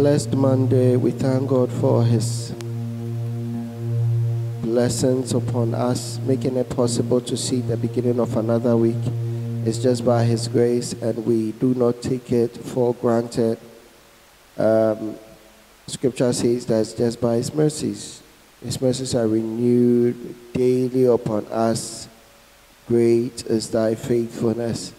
blessed Monday. We thank God for His blessings upon us, making it possible to see the beginning of another week. It's just by His grace, and we do not take it for granted. Um, scripture says that it's just by His mercies. His mercies are renewed daily upon us. Great is thy faithfulness.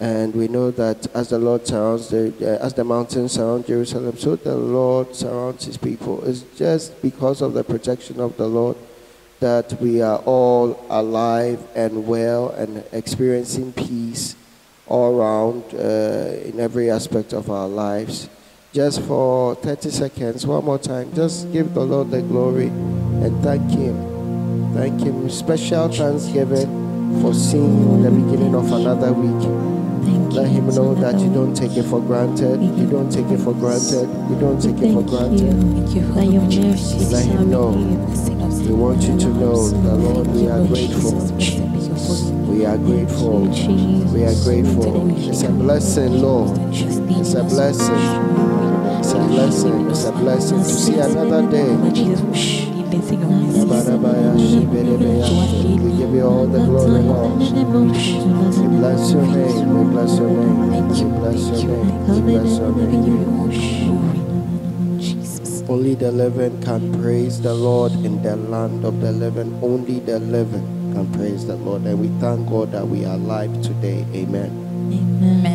And we know that as the Lord surrounds the, uh, as the mountains surround Jerusalem, so the Lord surrounds his people. It's just because of the protection of the Lord that we are all alive and well and experiencing peace all around uh, in every aspect of our lives. Just for 30 seconds, one more time, just give the Lord the glory and thank Him. Thank Him. Special thanksgiving for seeing the beginning of another week. Let him know that you don't take it for granted. You don't take it for granted. You don't take it for granted. Let him know. We want you to know that, Lord, we are grateful. We are grateful. We are grateful. It's a blessing, Lord. It's a blessing. It's a blessing. It's a blessing to see another day. We give you all the glory, Lord. We bless your name. We bless your name. We bless your name. We bless your name. Only the living can praise the Lord in the land of the living. Only the living can praise the Lord. And we thank God that we are alive today. Amen. Amen.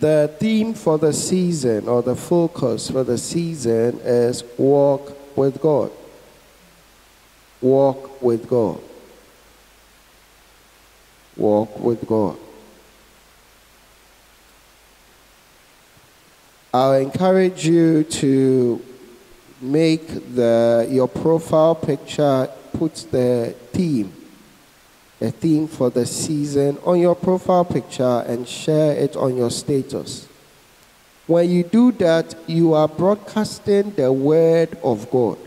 The theme for the season or the focus for the season is walk with God. Walk with God. Walk with God. I'll encourage you to make the your profile picture put the theme a theme for the season on your profile picture and share it on your status. When you do that, you are broadcasting the word of God.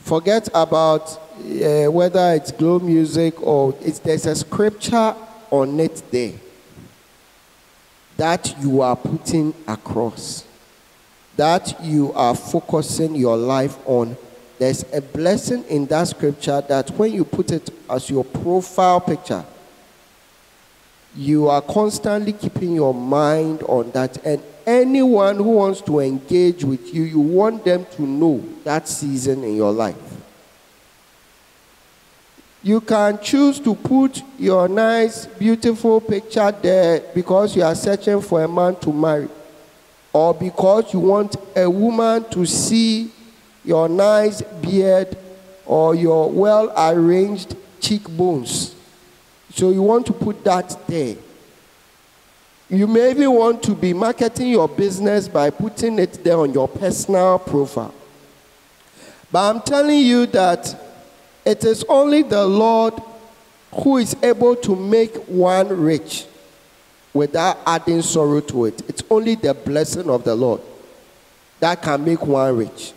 Forget about uh, whether it's glow music or it's, there's a scripture on it there that you are putting across, that you are focusing your life on there's a blessing in that scripture that when you put it as your profile picture, you are constantly keeping your mind on that. And anyone who wants to engage with you, you want them to know that season in your life. You can choose to put your nice, beautiful picture there because you are searching for a man to marry, or because you want a woman to see your nice beard or your well arranged cheekbones. So you want to put that there. You may even want to be marketing your business by putting it there on your personal profile. But I'm telling you that it is only the Lord who is able to make one rich without adding sorrow to it. It's only the blessing of the Lord that can make one rich.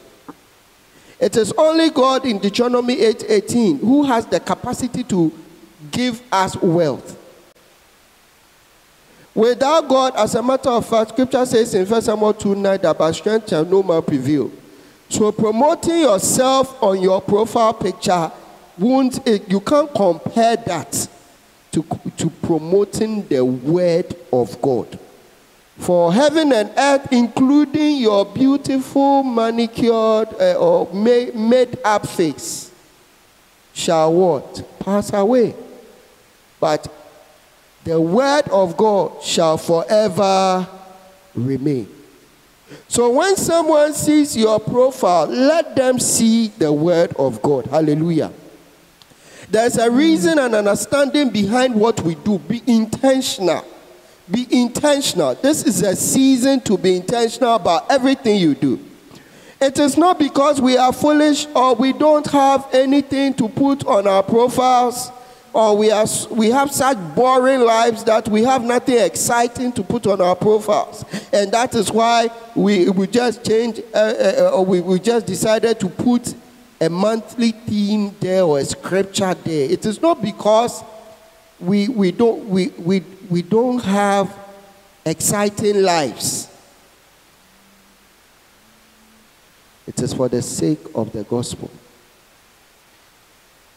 It is only God in Deuteronomy 8:18 who has the capacity to give us wealth. Without God, as a matter of fact, scripture says in 1 Samuel 2 9 that by strength shall no man prevail. So promoting yourself on your profile picture won't you can't compare that to, to promoting the word of God. For heaven and earth, including your beautiful manicured uh, or made, made up face, shall what? Pass away. But the word of God shall forever remain. So when someone sees your profile, let them see the word of God. Hallelujah. There's a reason and understanding behind what we do. Be intentional. Be intentional. This is a season to be intentional about everything you do. It is not because we are foolish or we don't have anything to put on our profiles or we, are, we have such boring lives that we have nothing exciting to put on our profiles. And that is why we, we just changed, uh, uh, or we, we just decided to put a monthly theme there or a scripture there. It is not because we, we, don't, we, we, we don't have exciting lives. It is for the sake of the gospel.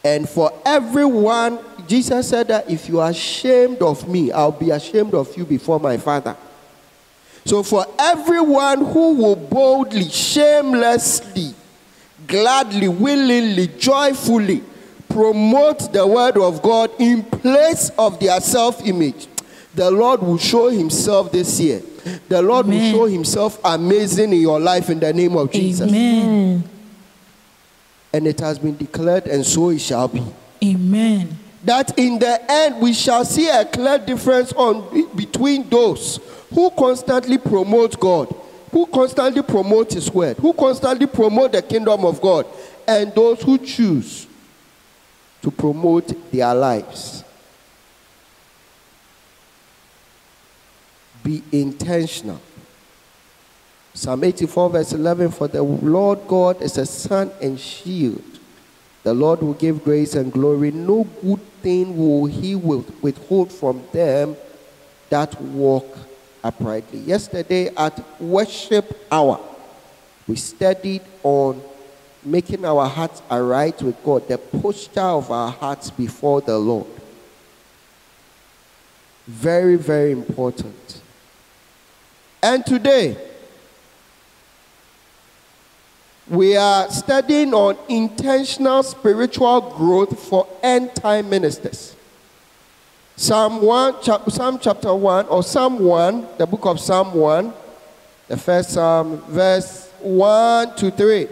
And for everyone, Jesus said that if you are ashamed of me, I'll be ashamed of you before my Father. So, for everyone who will boldly, shamelessly, gladly, willingly, joyfully promote the word of God in place of their self image, the Lord will show himself this year. The Lord Amen. will show himself amazing in your life in the name of Jesus. Amen. And it has been declared, and so it shall be. Amen. that in the end we shall see a clear difference on between those who constantly promote God, who constantly promote His word, who constantly promote the kingdom of God, and those who choose to promote their lives. Be intentional. Psalm 84, verse 11 For the Lord God is a sun and shield. The Lord will give grace and glory. No good thing will he withhold from them that walk uprightly. Yesterday at worship hour, we studied on making our hearts aright with God, the posture of our hearts before the Lord. Very, very important. And today, we are studying on intentional spiritual growth for end time ministers. Psalm 1, chap- Psalm chapter 1, or Psalm 1, the book of Psalm 1, the first Psalm, verse 1 to 3.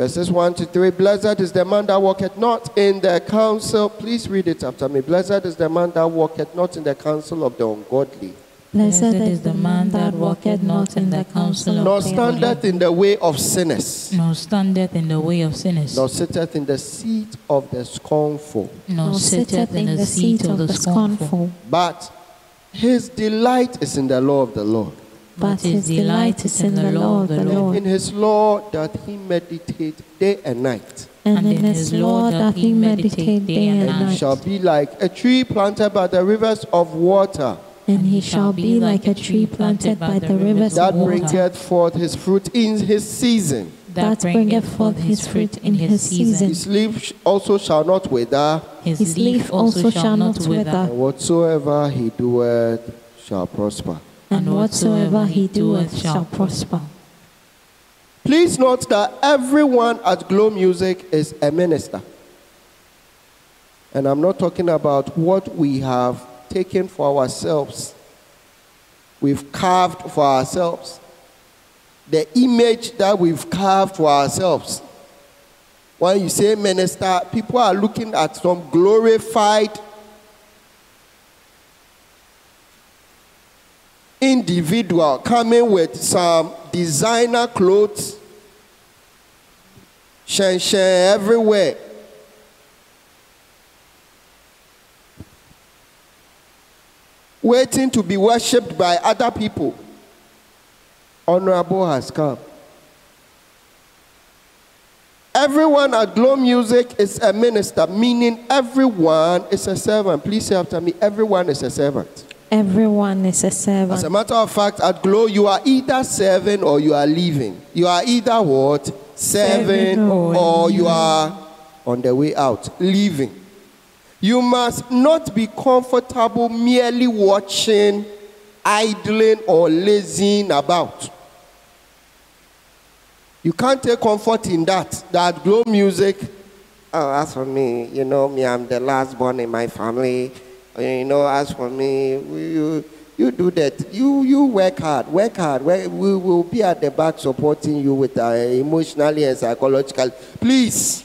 Verses 1 to 3. Blessed is the man that walketh not in the counsel. Please read it after me. Blessed is the man that walketh not in the counsel of the ungodly, Blessed is the man that walketh not in the counsel of the ungodly. nor the standeth in the way of sinners. nor standeth in the way of sinners, nor sitteth in the seat of the scornful. nor sitteth in the seat of the scornful. But his delight is in the law of the Lord. But his delight is in the law of the Lord, in his law doth he meditate day and night. And in his law doth he meditate day and He night. shall be like a tree planted by the rivers of water And he shall be like a tree planted by the rivers that of water, That bringeth forth his fruit in his season. that bringeth forth his fruit in his season. His leaf also shall not wither, His leaf also shall not wither, and whatsoever he doeth shall prosper. And whatsoever he doeth shall prosper. Please note that everyone at Glow Music is a minister. And I'm not talking about what we have taken for ourselves, we've carved for ourselves, the image that we've carved for ourselves. When you say minister, people are looking at some glorified individual coming with some designer clothes, shen shen everywhere. Waiting to be worshipped by other people. Honorable has come. Everyone at Glow Music is a minister, meaning everyone is a servant. Please say after me everyone is a servant. Everyone is a servant. As a matter of fact, at Glow, you are either serving or you are leaving. You are either what? Serving or or you are on the way out, leaving. You must not be comfortable merely watching, idling, or lazing about. You can't take comfort in that. That Glow music. Oh, as for me, you know, me, I'm the last born in my family. You know, as for me, you, you do that. You, you work hard, work hard. We we will be at the back supporting you with uh, emotionally and psychologically. Please,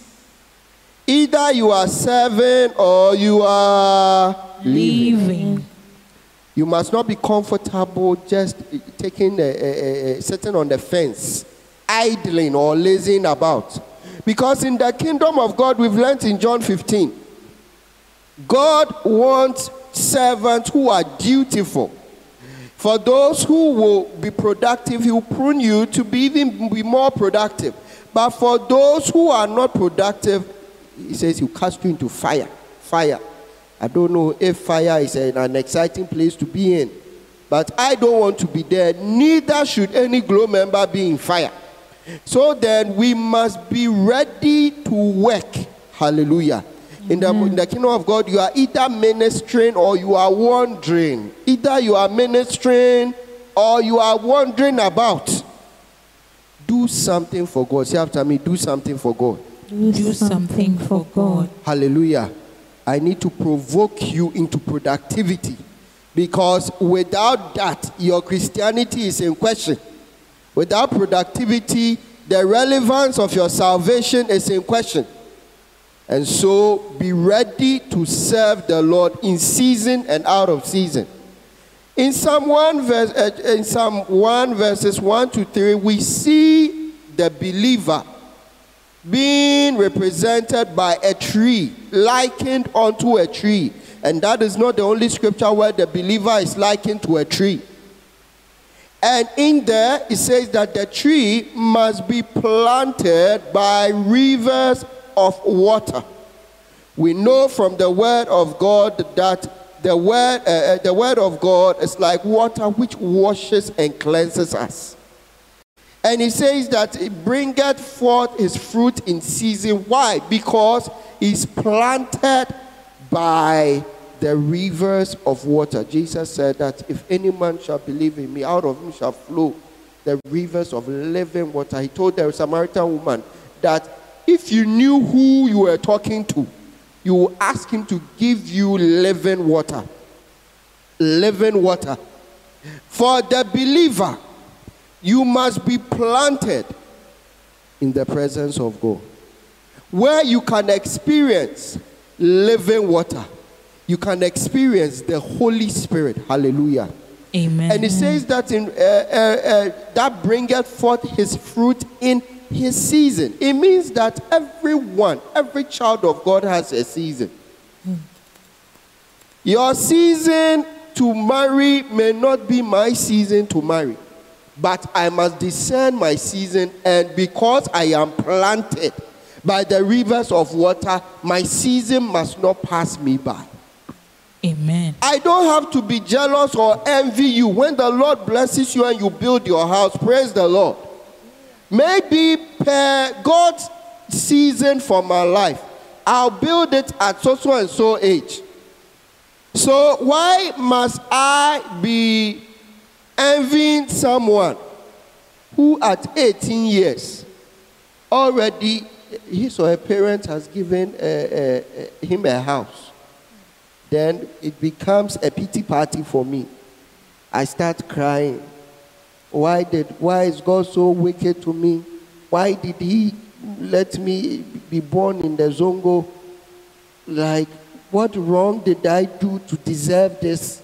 either you are serving or you are leaving. leaving. You must not be comfortable just taking, a, a, a, sitting on the fence, idling or lazing about. Because in the kingdom of God, we've learned in John 15, God wants servants who are dutiful. For those who will be productive, He will prune you to be even be more productive. But for those who are not productive, He says He'll cast you into fire, fire, I don't know if fire is an, exciting place to be in, but I don't want to be there. Neither should any glow member be in fire. So then we must be ready to work. Hallelujah. In the, in the kingdom of God, you are either ministering or you are wandering. Either you are ministering or you are wandering about. Do something for God. Say after me, do something for God. Do something for God. Hallelujah. I need to provoke you into productivity because without that, your Christianity is in question. Without productivity, the relevance of your salvation is in question. And so be ready to serve the Lord in season and out of season. In Psalm 1, verse, uh, in Psalm 1 verses 1 to 3, we see the believer being represented by a tree, likened unto a tree. And that is not the only scripture where the believer is likened to a tree. And in there, it says that the tree must be planted by rivers of water. We know from the word of God that the word, uh, uh, the word of God is like water which washes and cleanses us. And he says that it bringeth forth his fruit in season. Why? Because he's planted by the rivers of water. Jesus said that if any man shall believe in me, out of him shall flow the rivers of living water. He told the Samaritan woman that if you knew who you were talking to, you will ask him to give you living water. Living water. For the believer, you must be planted in the presence of God, where you can experience living water. You can experience the Holy Spirit. Hallelujah. Amen. And it says that in uh, uh, uh, that bringeth forth his fruit in his season. It means that everyone, every child of God has a season. Your season to marry may not be my season to marry, but I must discern my season, and because I am planted by the rivers of water, my season must not pass me by. Amen. I don't have to be jealous or envy you. When the Lord blesses you and you build your house, praise the Lord. Maybe per God's season for my life, I'll build it at so so and so age. So why must I be envying someone who at 18 years already his or her parent has given uh, uh, him a house? then it becomes a pity party for me. I start crying. Why did why is God so wicked to me? Why did he let me be born in the Zongo? Like what wrong did I do to deserve this?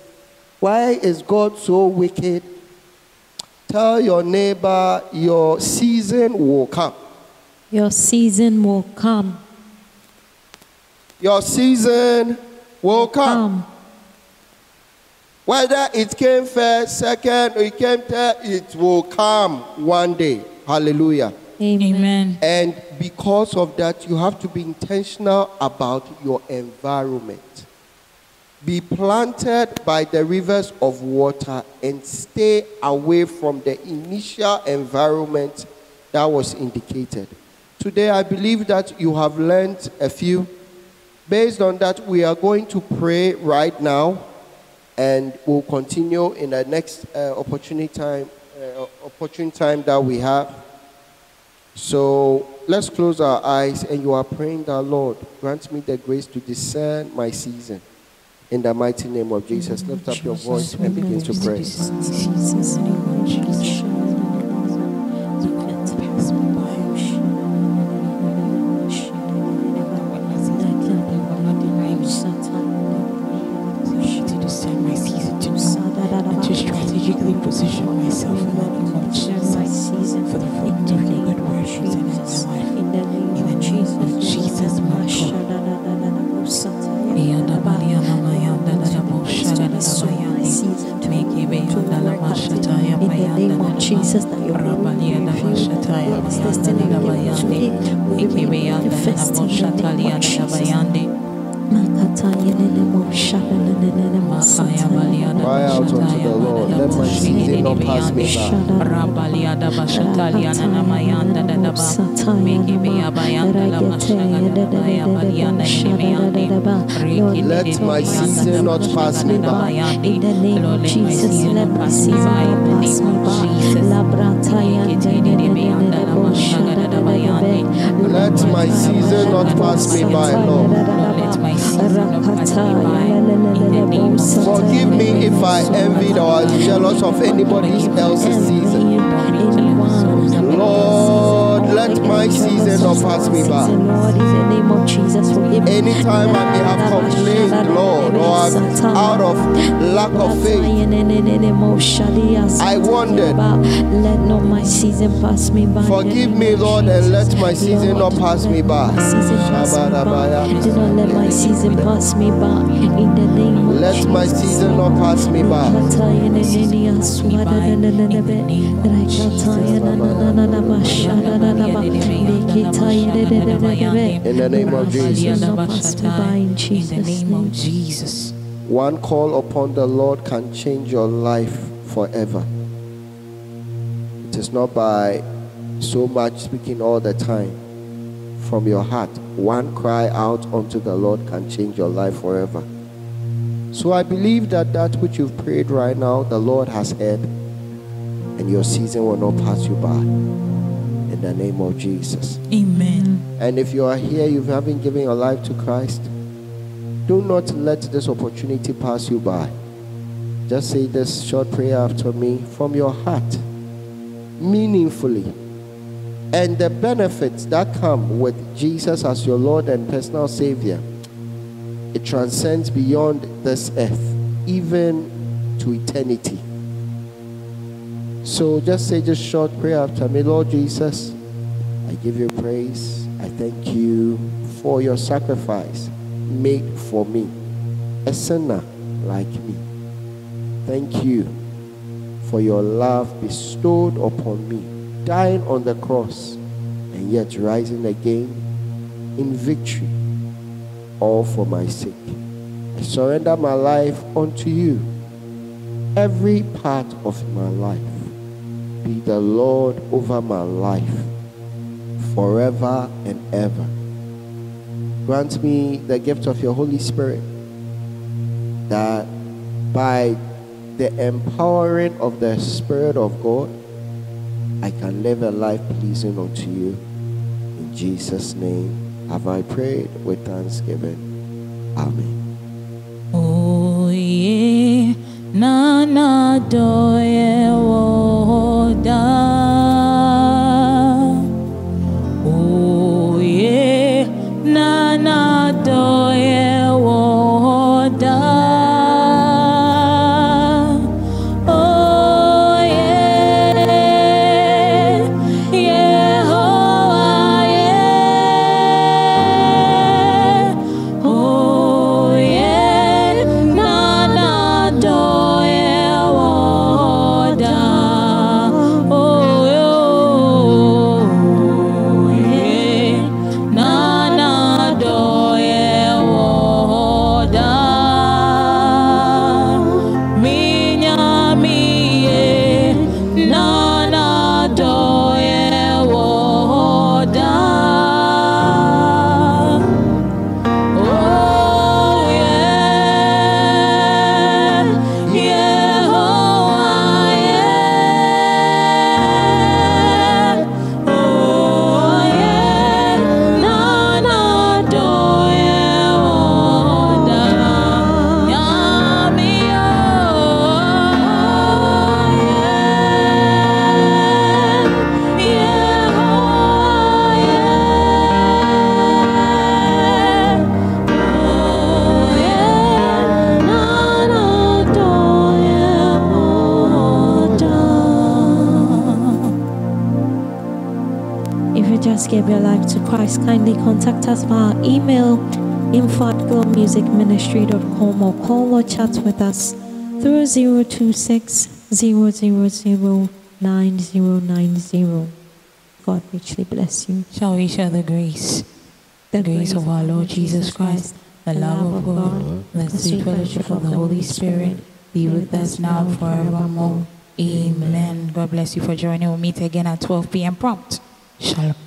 Why is God so wicked? Tell your neighbor your season will come. Your season will come. Your season will come. Come. Whether it came first, second, or it came third, it will come one day. Hallelujah. Amen. Amen. And because of that, you have to be intentional about your environment. Be planted by the rivers of water and stay away from the initial environment that was indicated. Today, I believe that you have learned a few. Based on that, we are going to pray right now and we'll continue in the next uh, opportunity time, uh, opportune time that we have. So let's close our eyes and you are praying that Lord, grant me the grace to discern my season. In the mighty name of Jesus, lift up your voice and begin to pray. Rabaliada bashataliana namayanda dadaba. Miki biya bayanda la mashaga dadabaya balianda nimiyandi. Riki Let my season not pass me by. In the name of Jesus, let my season not pass me by. Let my season not pass me by, Lord. Let my season not pass me by in the name of. Forgive me if I envied or jealous of anybody else's season. Lord, let my season not pass me by. Lord, in the name of Jesus, forgive me. Anytime I may have complained, Lord, or out of lack of faith, I wondered. Let not my season pass me by. forgive me, Lord, and let my season not pass me by. My season pass me by. Do not let my season pass me by. In the name of Let my season not pass me by. In the name of Jesus. Not pass me by in In the Jesus' name of. Jesus. One call upon the Lord can change your life forever. It is not by so much speaking all the time from your heart. One cry out unto the Lord can change your life forever. So I believe that that which you've prayed right now, the Lord has heard, and your season will not pass you by. In the name of Jesus. Amen. And if you are here, you haven't given your life to Christ, do not let this opportunity pass you by. Just say this short prayer after me from your heart, meaningfully. And the benefits that come with Jesus as your Lord and personal Savior, it transcends beyond this earth, even to eternity. So just say this short prayer after me Lord Jesus, I give you praise. I thank you for your sacrifice made for me, a sinner like me. Thank you for your love bestowed upon me, dying on the cross and yet rising again in victory, all for my sake. I surrender my life unto you. Every part of my life, be the Lord over my life forever and ever. Grant me the gift of your Holy Spirit that by the empowering of the Spirit of God, I can live a life pleasing unto you. In Jesus' name have I prayed with thanksgiving. Amen. Oye, nana doye woda. Just gave your life to Christ, kindly contact us via email info at glowmusicministry.com or call or chat with us through 026 000 9090. God richly bless you. Shall we share the grace? The grace of our Lord Jesus Christ, the love of God, the sweet fellowship of the Holy Spirit be with us now and forevermore. Amen. God bless you for joining. We'll meet again at 12 p.m. prompt. Shalom.